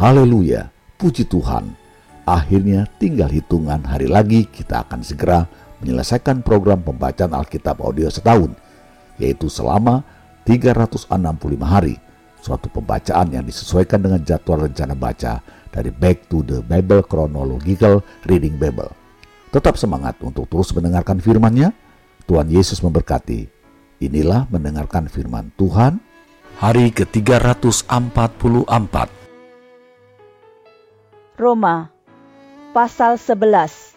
Haleluya, puji Tuhan. Akhirnya tinggal hitungan hari lagi kita akan segera menyelesaikan program pembacaan Alkitab audio setahun, yaitu selama 365 hari, suatu pembacaan yang disesuaikan dengan jadwal rencana baca dari Back to the Bible Chronological Reading Bible. Tetap semangat untuk terus mendengarkan firman-Nya. Tuhan Yesus memberkati. Inilah mendengarkan firman Tuhan hari ke-344. Roma pasal 11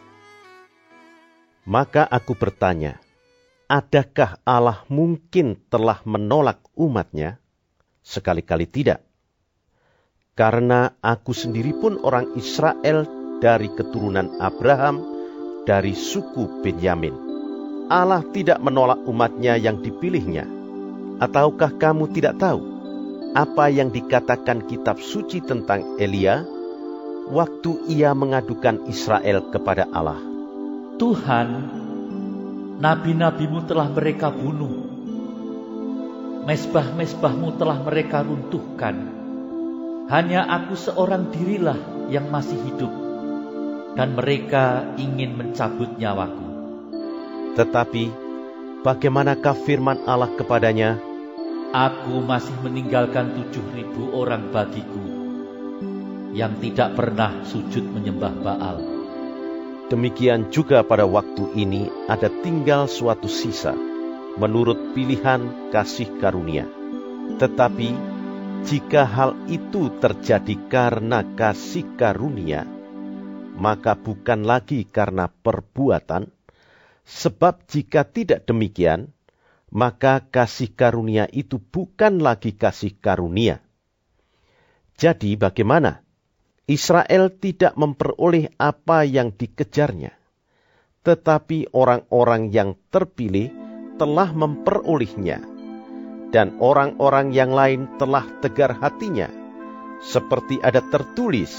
Maka aku bertanya, adakah Allah mungkin telah menolak umatnya? Sekali-kali tidak. Karena aku sendiri pun orang Israel dari keturunan Abraham, dari suku Benyamin. Allah tidak menolak umatnya yang dipilihnya. Ataukah kamu tidak tahu apa yang dikatakan kitab suci tentang Elia waktu ia mengadukan Israel kepada Allah. Tuhan, nabi-nabimu telah mereka bunuh. Mesbah-mesbahmu telah mereka runtuhkan. Hanya aku seorang dirilah yang masih hidup. Dan mereka ingin mencabut nyawaku. Tetapi, bagaimanakah firman Allah kepadanya? Aku masih meninggalkan tujuh ribu orang bagiku yang tidak pernah sujud menyembah Baal. Demikian juga pada waktu ini ada tinggal suatu sisa menurut pilihan kasih karunia. Tetapi jika hal itu terjadi karena kasih karunia, maka bukan lagi karena perbuatan, sebab jika tidak demikian, maka kasih karunia itu bukan lagi kasih karunia. Jadi bagaimana? Israel tidak memperoleh apa yang dikejarnya, tetapi orang-orang yang terpilih telah memperolehnya, dan orang-orang yang lain telah tegar hatinya, seperti ada tertulis: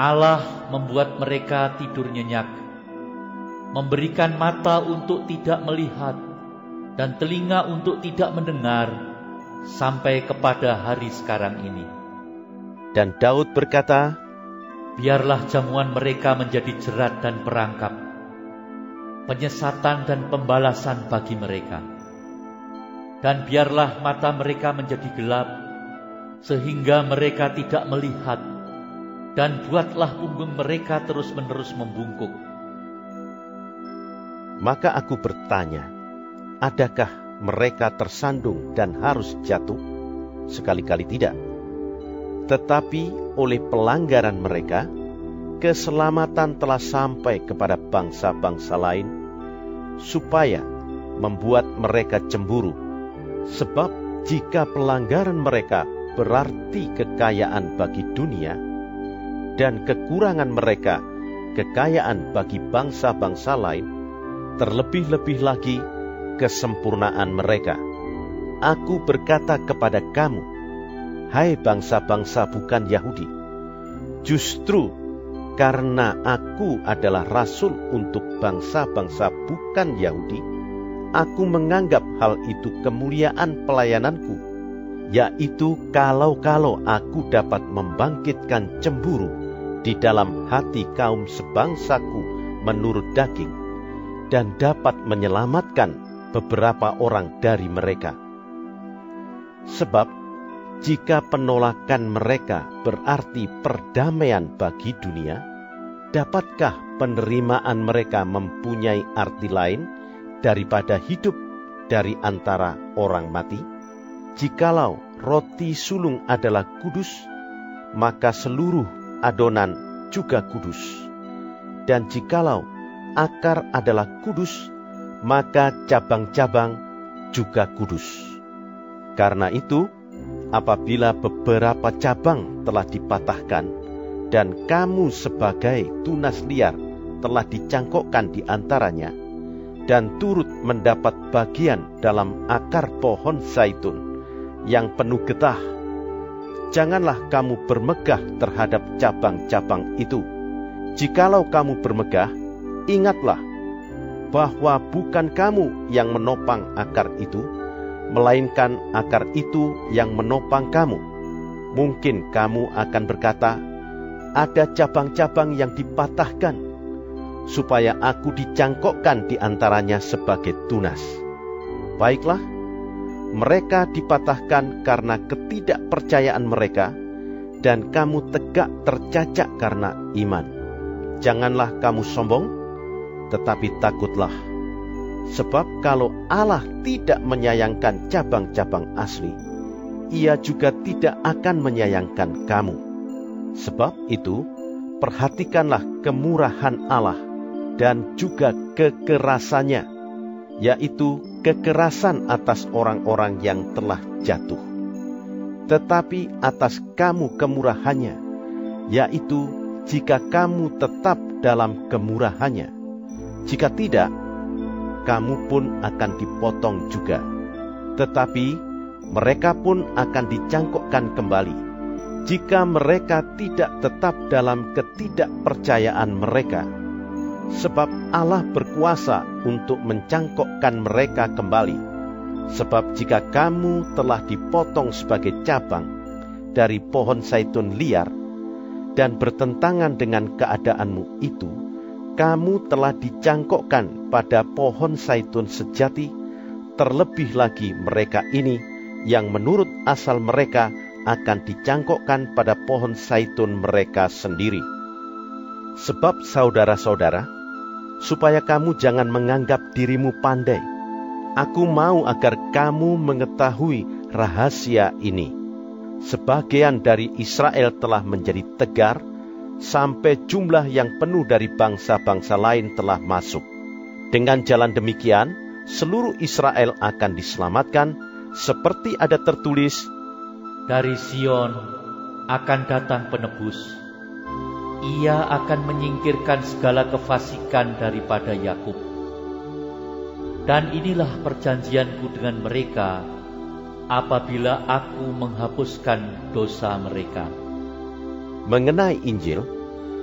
Allah membuat mereka tidur nyenyak, memberikan mata untuk tidak melihat, dan telinga untuk tidak mendengar, sampai kepada hari sekarang ini. Dan Daud berkata, Biarlah jamuan mereka menjadi jerat dan perangkap, penyesatan dan pembalasan bagi mereka. Dan biarlah mata mereka menjadi gelap, sehingga mereka tidak melihat, dan buatlah punggung mereka terus-menerus membungkuk. Maka aku bertanya, adakah mereka tersandung dan harus jatuh? Sekali-kali tidak tetapi oleh pelanggaran mereka, keselamatan telah sampai kepada bangsa-bangsa lain, supaya membuat mereka cemburu. Sebab jika pelanggaran mereka berarti kekayaan bagi dunia, dan kekurangan mereka kekayaan bagi bangsa-bangsa lain, terlebih-lebih lagi kesempurnaan mereka. Aku berkata kepada kamu, Hai bangsa-bangsa bukan Yahudi, justru karena aku adalah rasul untuk bangsa-bangsa bukan Yahudi, aku menganggap hal itu kemuliaan pelayananku, yaitu kalau-kalau aku dapat membangkitkan cemburu di dalam hati kaum sebangsaku menurut daging, dan dapat menyelamatkan beberapa orang dari mereka. Sebab jika penolakan mereka berarti perdamaian bagi dunia, dapatkah penerimaan mereka mempunyai arti lain daripada hidup dari antara orang mati? Jikalau roti sulung adalah kudus, maka seluruh adonan juga kudus. Dan jikalau akar adalah kudus, maka cabang-cabang juga kudus. Karena itu, apabila beberapa cabang telah dipatahkan dan kamu sebagai tunas liar telah dicangkokkan di antaranya dan turut mendapat bagian dalam akar pohon zaitun yang penuh getah. Janganlah kamu bermegah terhadap cabang-cabang itu. Jikalau kamu bermegah, ingatlah bahwa bukan kamu yang menopang akar itu, melainkan akar itu yang menopang kamu. Mungkin kamu akan berkata, "Ada cabang-cabang yang dipatahkan, supaya aku dicangkokkan di antaranya sebagai tunas." Baiklah, mereka dipatahkan karena ketidakpercayaan mereka, dan kamu tegak tercacak karena iman. Janganlah kamu sombong, tetapi takutlah. Sebab kalau Allah tidak menyayangkan cabang-cabang asli, ia juga tidak akan menyayangkan kamu. Sebab itu, perhatikanlah kemurahan Allah dan juga kekerasannya, yaitu kekerasan atas orang-orang yang telah jatuh. Tetapi atas kamu kemurahannya, yaitu jika kamu tetap dalam kemurahannya. Jika tidak, kamu pun akan dipotong juga. Tetapi mereka pun akan dicangkokkan kembali jika mereka tidak tetap dalam ketidakpercayaan mereka. Sebab Allah berkuasa untuk mencangkokkan mereka kembali. Sebab jika kamu telah dipotong sebagai cabang dari pohon saitun liar dan bertentangan dengan keadaanmu itu, kamu telah dicangkokkan pada pohon saitun sejati, terlebih lagi mereka ini yang menurut asal mereka akan dicangkokkan pada pohon saitun mereka sendiri. Sebab saudara-saudara, supaya kamu jangan menganggap dirimu pandai, aku mau agar kamu mengetahui rahasia ini. Sebagian dari Israel telah menjadi tegar, sampai jumlah yang penuh dari bangsa-bangsa lain telah masuk. Dengan jalan demikian, seluruh Israel akan diselamatkan, seperti ada tertulis, Dari Sion akan datang penebus. Ia akan menyingkirkan segala kefasikan daripada Yakub. Dan inilah perjanjianku dengan mereka apabila aku menghapuskan dosa mereka. Mengenai Injil,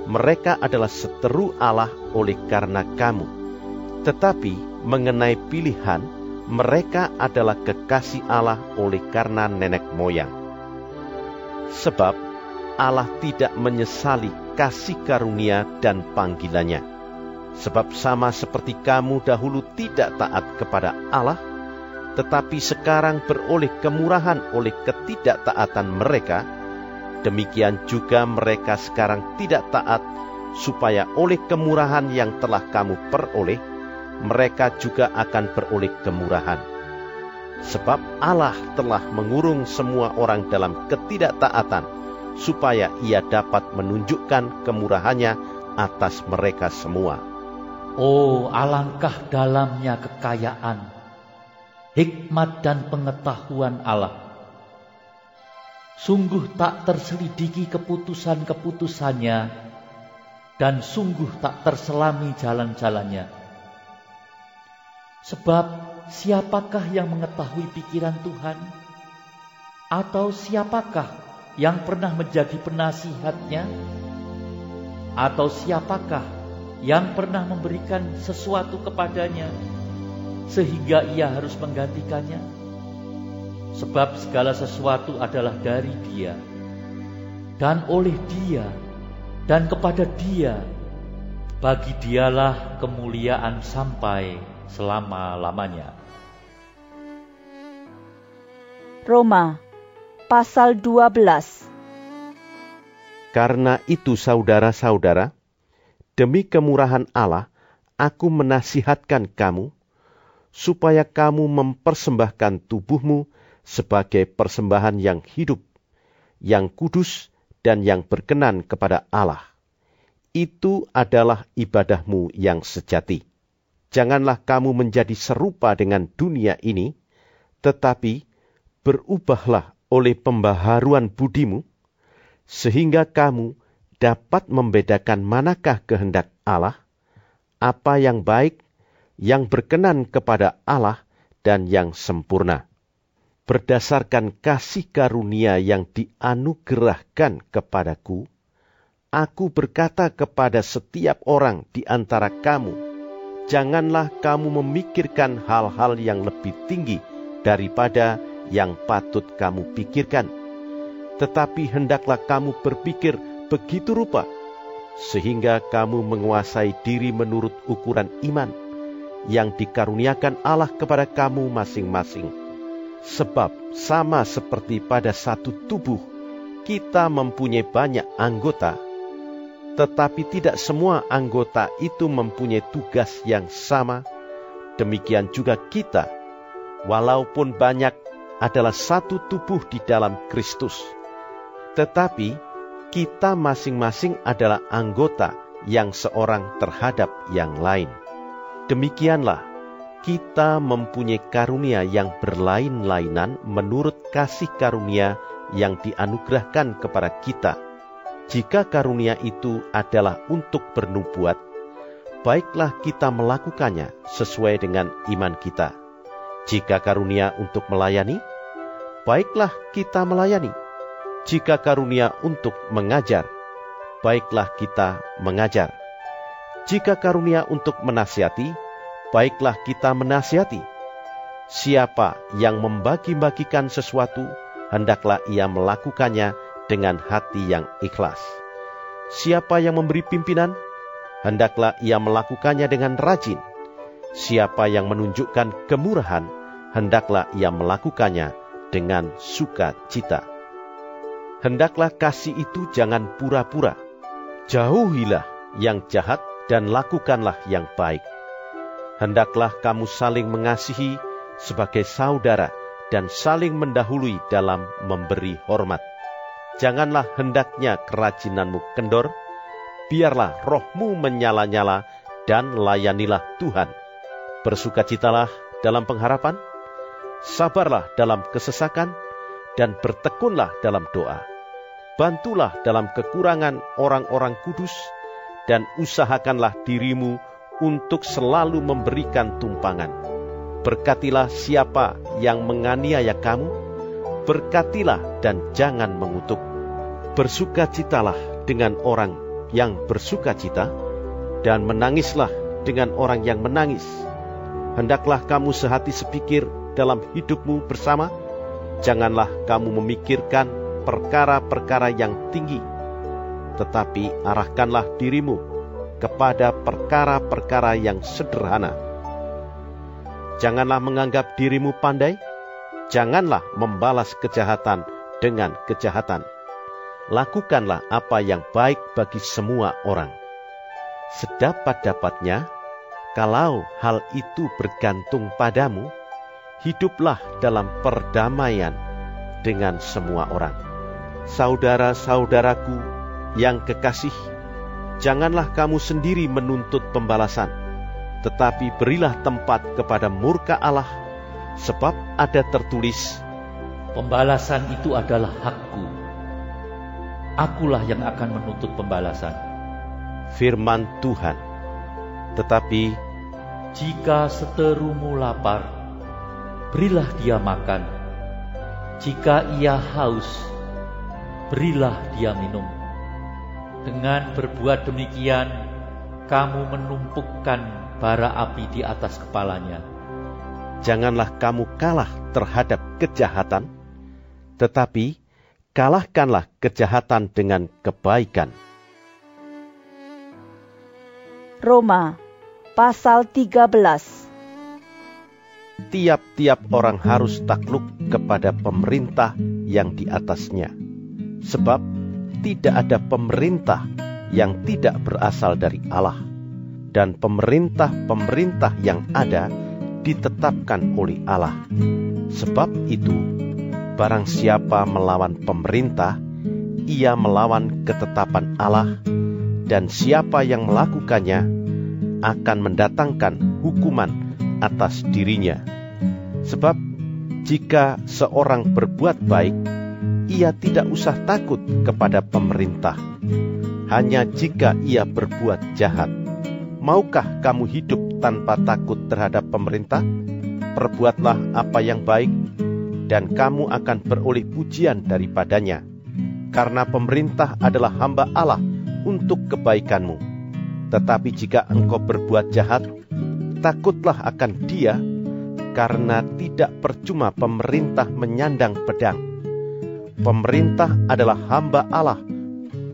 mereka adalah seteru Allah oleh karena kamu. Tetapi mengenai pilihan, mereka adalah kekasih Allah oleh karena nenek moyang. Sebab Allah tidak menyesali kasih karunia dan panggilannya. Sebab sama seperti kamu dahulu tidak taat kepada Allah, tetapi sekarang beroleh kemurahan oleh ketidaktaatan mereka, demikian juga mereka sekarang tidak taat, supaya oleh kemurahan yang telah kamu peroleh, mereka juga akan beroleh kemurahan. Sebab Allah telah mengurung semua orang dalam ketidaktaatan, supaya ia dapat menunjukkan kemurahannya atas mereka semua. Oh, alangkah dalamnya kekayaan, hikmat dan pengetahuan Allah. Sungguh tak terselidiki keputusan-keputusannya, dan sungguh tak terselami jalan-jalannya. Sebab siapakah yang mengetahui pikiran Tuhan? Atau siapakah yang pernah menjadi penasihatnya? Atau siapakah yang pernah memberikan sesuatu kepadanya sehingga ia harus menggantikannya? Sebab segala sesuatu adalah dari Dia dan oleh Dia dan kepada Dia. Bagi Dialah kemuliaan sampai selama-lamanya. Roma pasal 12 Karena itu saudara-saudara, demi kemurahan Allah, aku menasihatkan kamu, supaya kamu mempersembahkan tubuhmu sebagai persembahan yang hidup, yang kudus, dan yang berkenan kepada Allah. Itu adalah ibadahmu yang sejati. Janganlah kamu menjadi serupa dengan dunia ini, tetapi berubahlah oleh pembaharuan budimu, sehingga kamu dapat membedakan manakah kehendak Allah, apa yang baik, yang berkenan kepada Allah, dan yang sempurna. Berdasarkan kasih karunia yang dianugerahkan kepadaku, aku berkata kepada setiap orang di antara kamu, janganlah kamu memikirkan hal-hal yang lebih tinggi daripada yang patut kamu pikirkan, tetapi hendaklah kamu berpikir begitu rupa, sehingga kamu menguasai diri menurut ukuran iman yang dikaruniakan Allah kepada kamu masing-masing. Sebab sama seperti pada satu tubuh, kita mempunyai banyak anggota, tetapi tidak semua anggota itu mempunyai tugas yang sama. Demikian juga kita, walaupun banyak adalah satu tubuh di dalam Kristus, tetapi kita masing-masing adalah anggota yang seorang terhadap yang lain. Demikianlah, kita mempunyai karunia yang berlain-lainan menurut kasih karunia yang dianugerahkan kepada kita. Jika karunia itu adalah untuk bernubuat, baiklah kita melakukannya sesuai dengan iman kita. Jika karunia untuk melayani, baiklah kita melayani. Jika karunia untuk mengajar, baiklah kita mengajar jika karunia untuk menasihati, baiklah kita menasihati. Siapa yang membagi-bagikan sesuatu, hendaklah ia melakukannya dengan hati yang ikhlas. Siapa yang memberi pimpinan, hendaklah ia melakukannya dengan rajin. Siapa yang menunjukkan kemurahan, hendaklah ia melakukannya dengan sukacita. Hendaklah kasih itu jangan pura-pura. Jauhilah yang jahat dan lakukanlah yang baik. Hendaklah kamu saling mengasihi sebagai saudara dan saling mendahului dalam memberi hormat. Janganlah hendaknya kerajinanmu kendor, biarlah rohmu menyala-nyala dan layanilah Tuhan. Bersukacitalah dalam pengharapan, sabarlah dalam kesesakan, dan bertekunlah dalam doa. Bantulah dalam kekurangan orang-orang kudus, dan usahakanlah dirimu untuk selalu memberikan tumpangan. Berkatilah siapa yang menganiaya kamu, berkatilah dan jangan mengutuk. Bersukacitalah dengan orang yang bersukacita, dan menangislah dengan orang yang menangis. Hendaklah kamu sehati sepikir dalam hidupmu bersama, janganlah kamu memikirkan perkara-perkara yang tinggi, tetapi arahkanlah dirimu kepada perkara-perkara yang sederhana. Janganlah menganggap dirimu pandai, janganlah membalas kejahatan dengan kejahatan. Lakukanlah apa yang baik bagi semua orang. Sedapat-dapatnya, kalau hal itu bergantung padamu, hiduplah dalam perdamaian dengan semua orang. Saudara-saudaraku yang kekasih, janganlah kamu sendiri menuntut pembalasan, tetapi berilah tempat kepada murka Allah, sebab ada tertulis, Pembalasan itu adalah hakku. Akulah yang akan menuntut pembalasan. Firman Tuhan. Tetapi, jika seterumu lapar, berilah dia makan. Jika ia haus, berilah dia minum dengan berbuat demikian, kamu menumpukkan bara api di atas kepalanya. Janganlah kamu kalah terhadap kejahatan, tetapi kalahkanlah kejahatan dengan kebaikan. Roma pasal 13 Tiap-tiap orang harus takluk kepada pemerintah yang di atasnya, sebab tidak ada pemerintah yang tidak berasal dari Allah, dan pemerintah-pemerintah yang ada ditetapkan oleh Allah. Sebab itu, barang siapa melawan pemerintah, ia melawan ketetapan Allah, dan siapa yang melakukannya akan mendatangkan hukuman atas dirinya. Sebab jika seorang berbuat baik, ia tidak usah takut kepada pemerintah. Hanya jika ia berbuat jahat, maukah kamu hidup tanpa takut terhadap pemerintah? Perbuatlah apa yang baik, dan kamu akan beroleh pujian daripadanya, karena pemerintah adalah hamba Allah untuk kebaikanmu. Tetapi jika engkau berbuat jahat, takutlah akan Dia, karena tidak percuma pemerintah menyandang pedang pemerintah adalah hamba Allah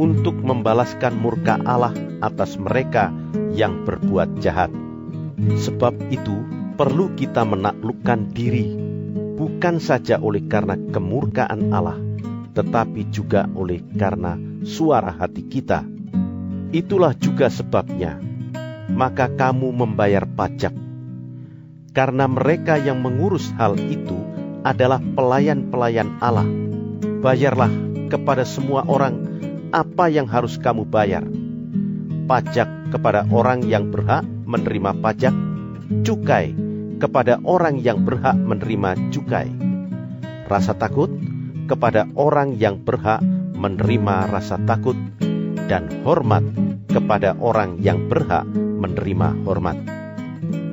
untuk membalaskan murka Allah atas mereka yang berbuat jahat. Sebab itu, perlu kita menaklukkan diri, bukan saja oleh karena kemurkaan Allah, tetapi juga oleh karena suara hati kita. Itulah juga sebabnya, maka kamu membayar pajak, karena mereka yang mengurus hal itu adalah pelayan-pelayan Allah. Bayarlah kepada semua orang apa yang harus kamu bayar. Pajak kepada orang yang berhak menerima pajak, cukai kepada orang yang berhak menerima cukai. Rasa takut kepada orang yang berhak menerima rasa takut dan hormat kepada orang yang berhak menerima hormat.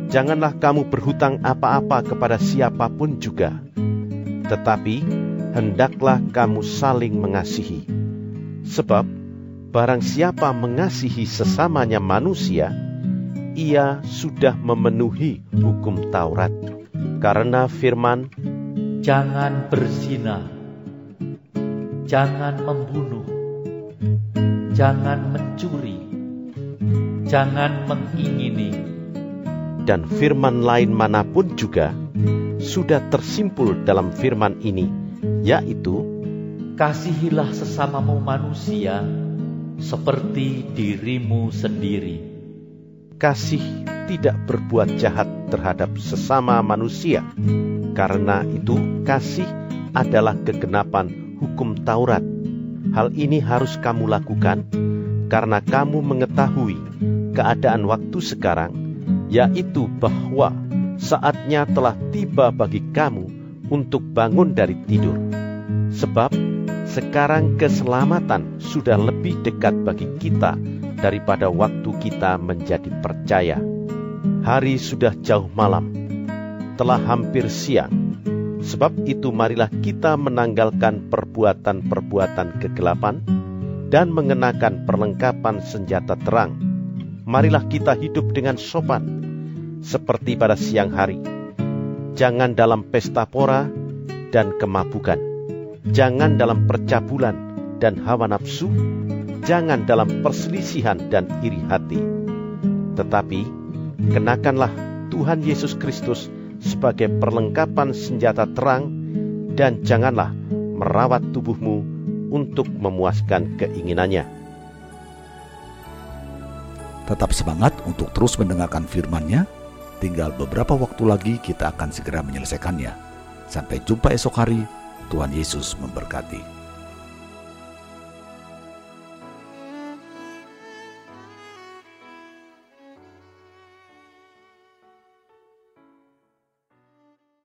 Janganlah kamu berhutang apa-apa kepada siapa pun juga, tetapi hendaklah kamu saling mengasihi. Sebab barang siapa mengasihi sesamanya manusia, ia sudah memenuhi hukum Taurat. Karena firman, Jangan berzina, jangan membunuh, jangan mencuri, jangan mengingini, dan firman lain mana pun juga sudah tersimpul dalam firman ini, yaitu kasihilah sesamamu manusia seperti dirimu sendiri. kasih tidak berbuat jahat terhadap sesama manusia. Karena itu, kasih adalah kegenapan hukum Taurat. Hal ini harus kamu lakukan karena kamu mengetahui keadaan waktu sekarang, yaitu bahwa saatnya telah tiba bagi kamu untuk bangun dari tidur. Sebab sekarang keselamatan sudah lebih dekat bagi kita daripada waktu kita menjadi percaya. Hari sudah jauh malam, telah hampir siang. Sebab itu marilah kita menanggalkan perbuatan-perbuatan kegelapan dan mengenakan perlengkapan senjata terang. Marilah kita hidup dengan sopan, seperti pada siang hari. Jangan dalam pesta pora dan kemabukan. Jangan dalam percabulan dan hawa nafsu. Jangan dalam perselisihan dan iri hati. Tetapi, kenakanlah Tuhan Yesus Kristus sebagai perlengkapan senjata terang dan janganlah merawat tubuhmu untuk memuaskan keinginannya. Tetap semangat untuk terus mendengarkan firman-Nya. Tinggal beberapa waktu lagi kita akan segera menyelesaikannya. Sampai jumpa esok hari. Tuhan Yesus memberkati.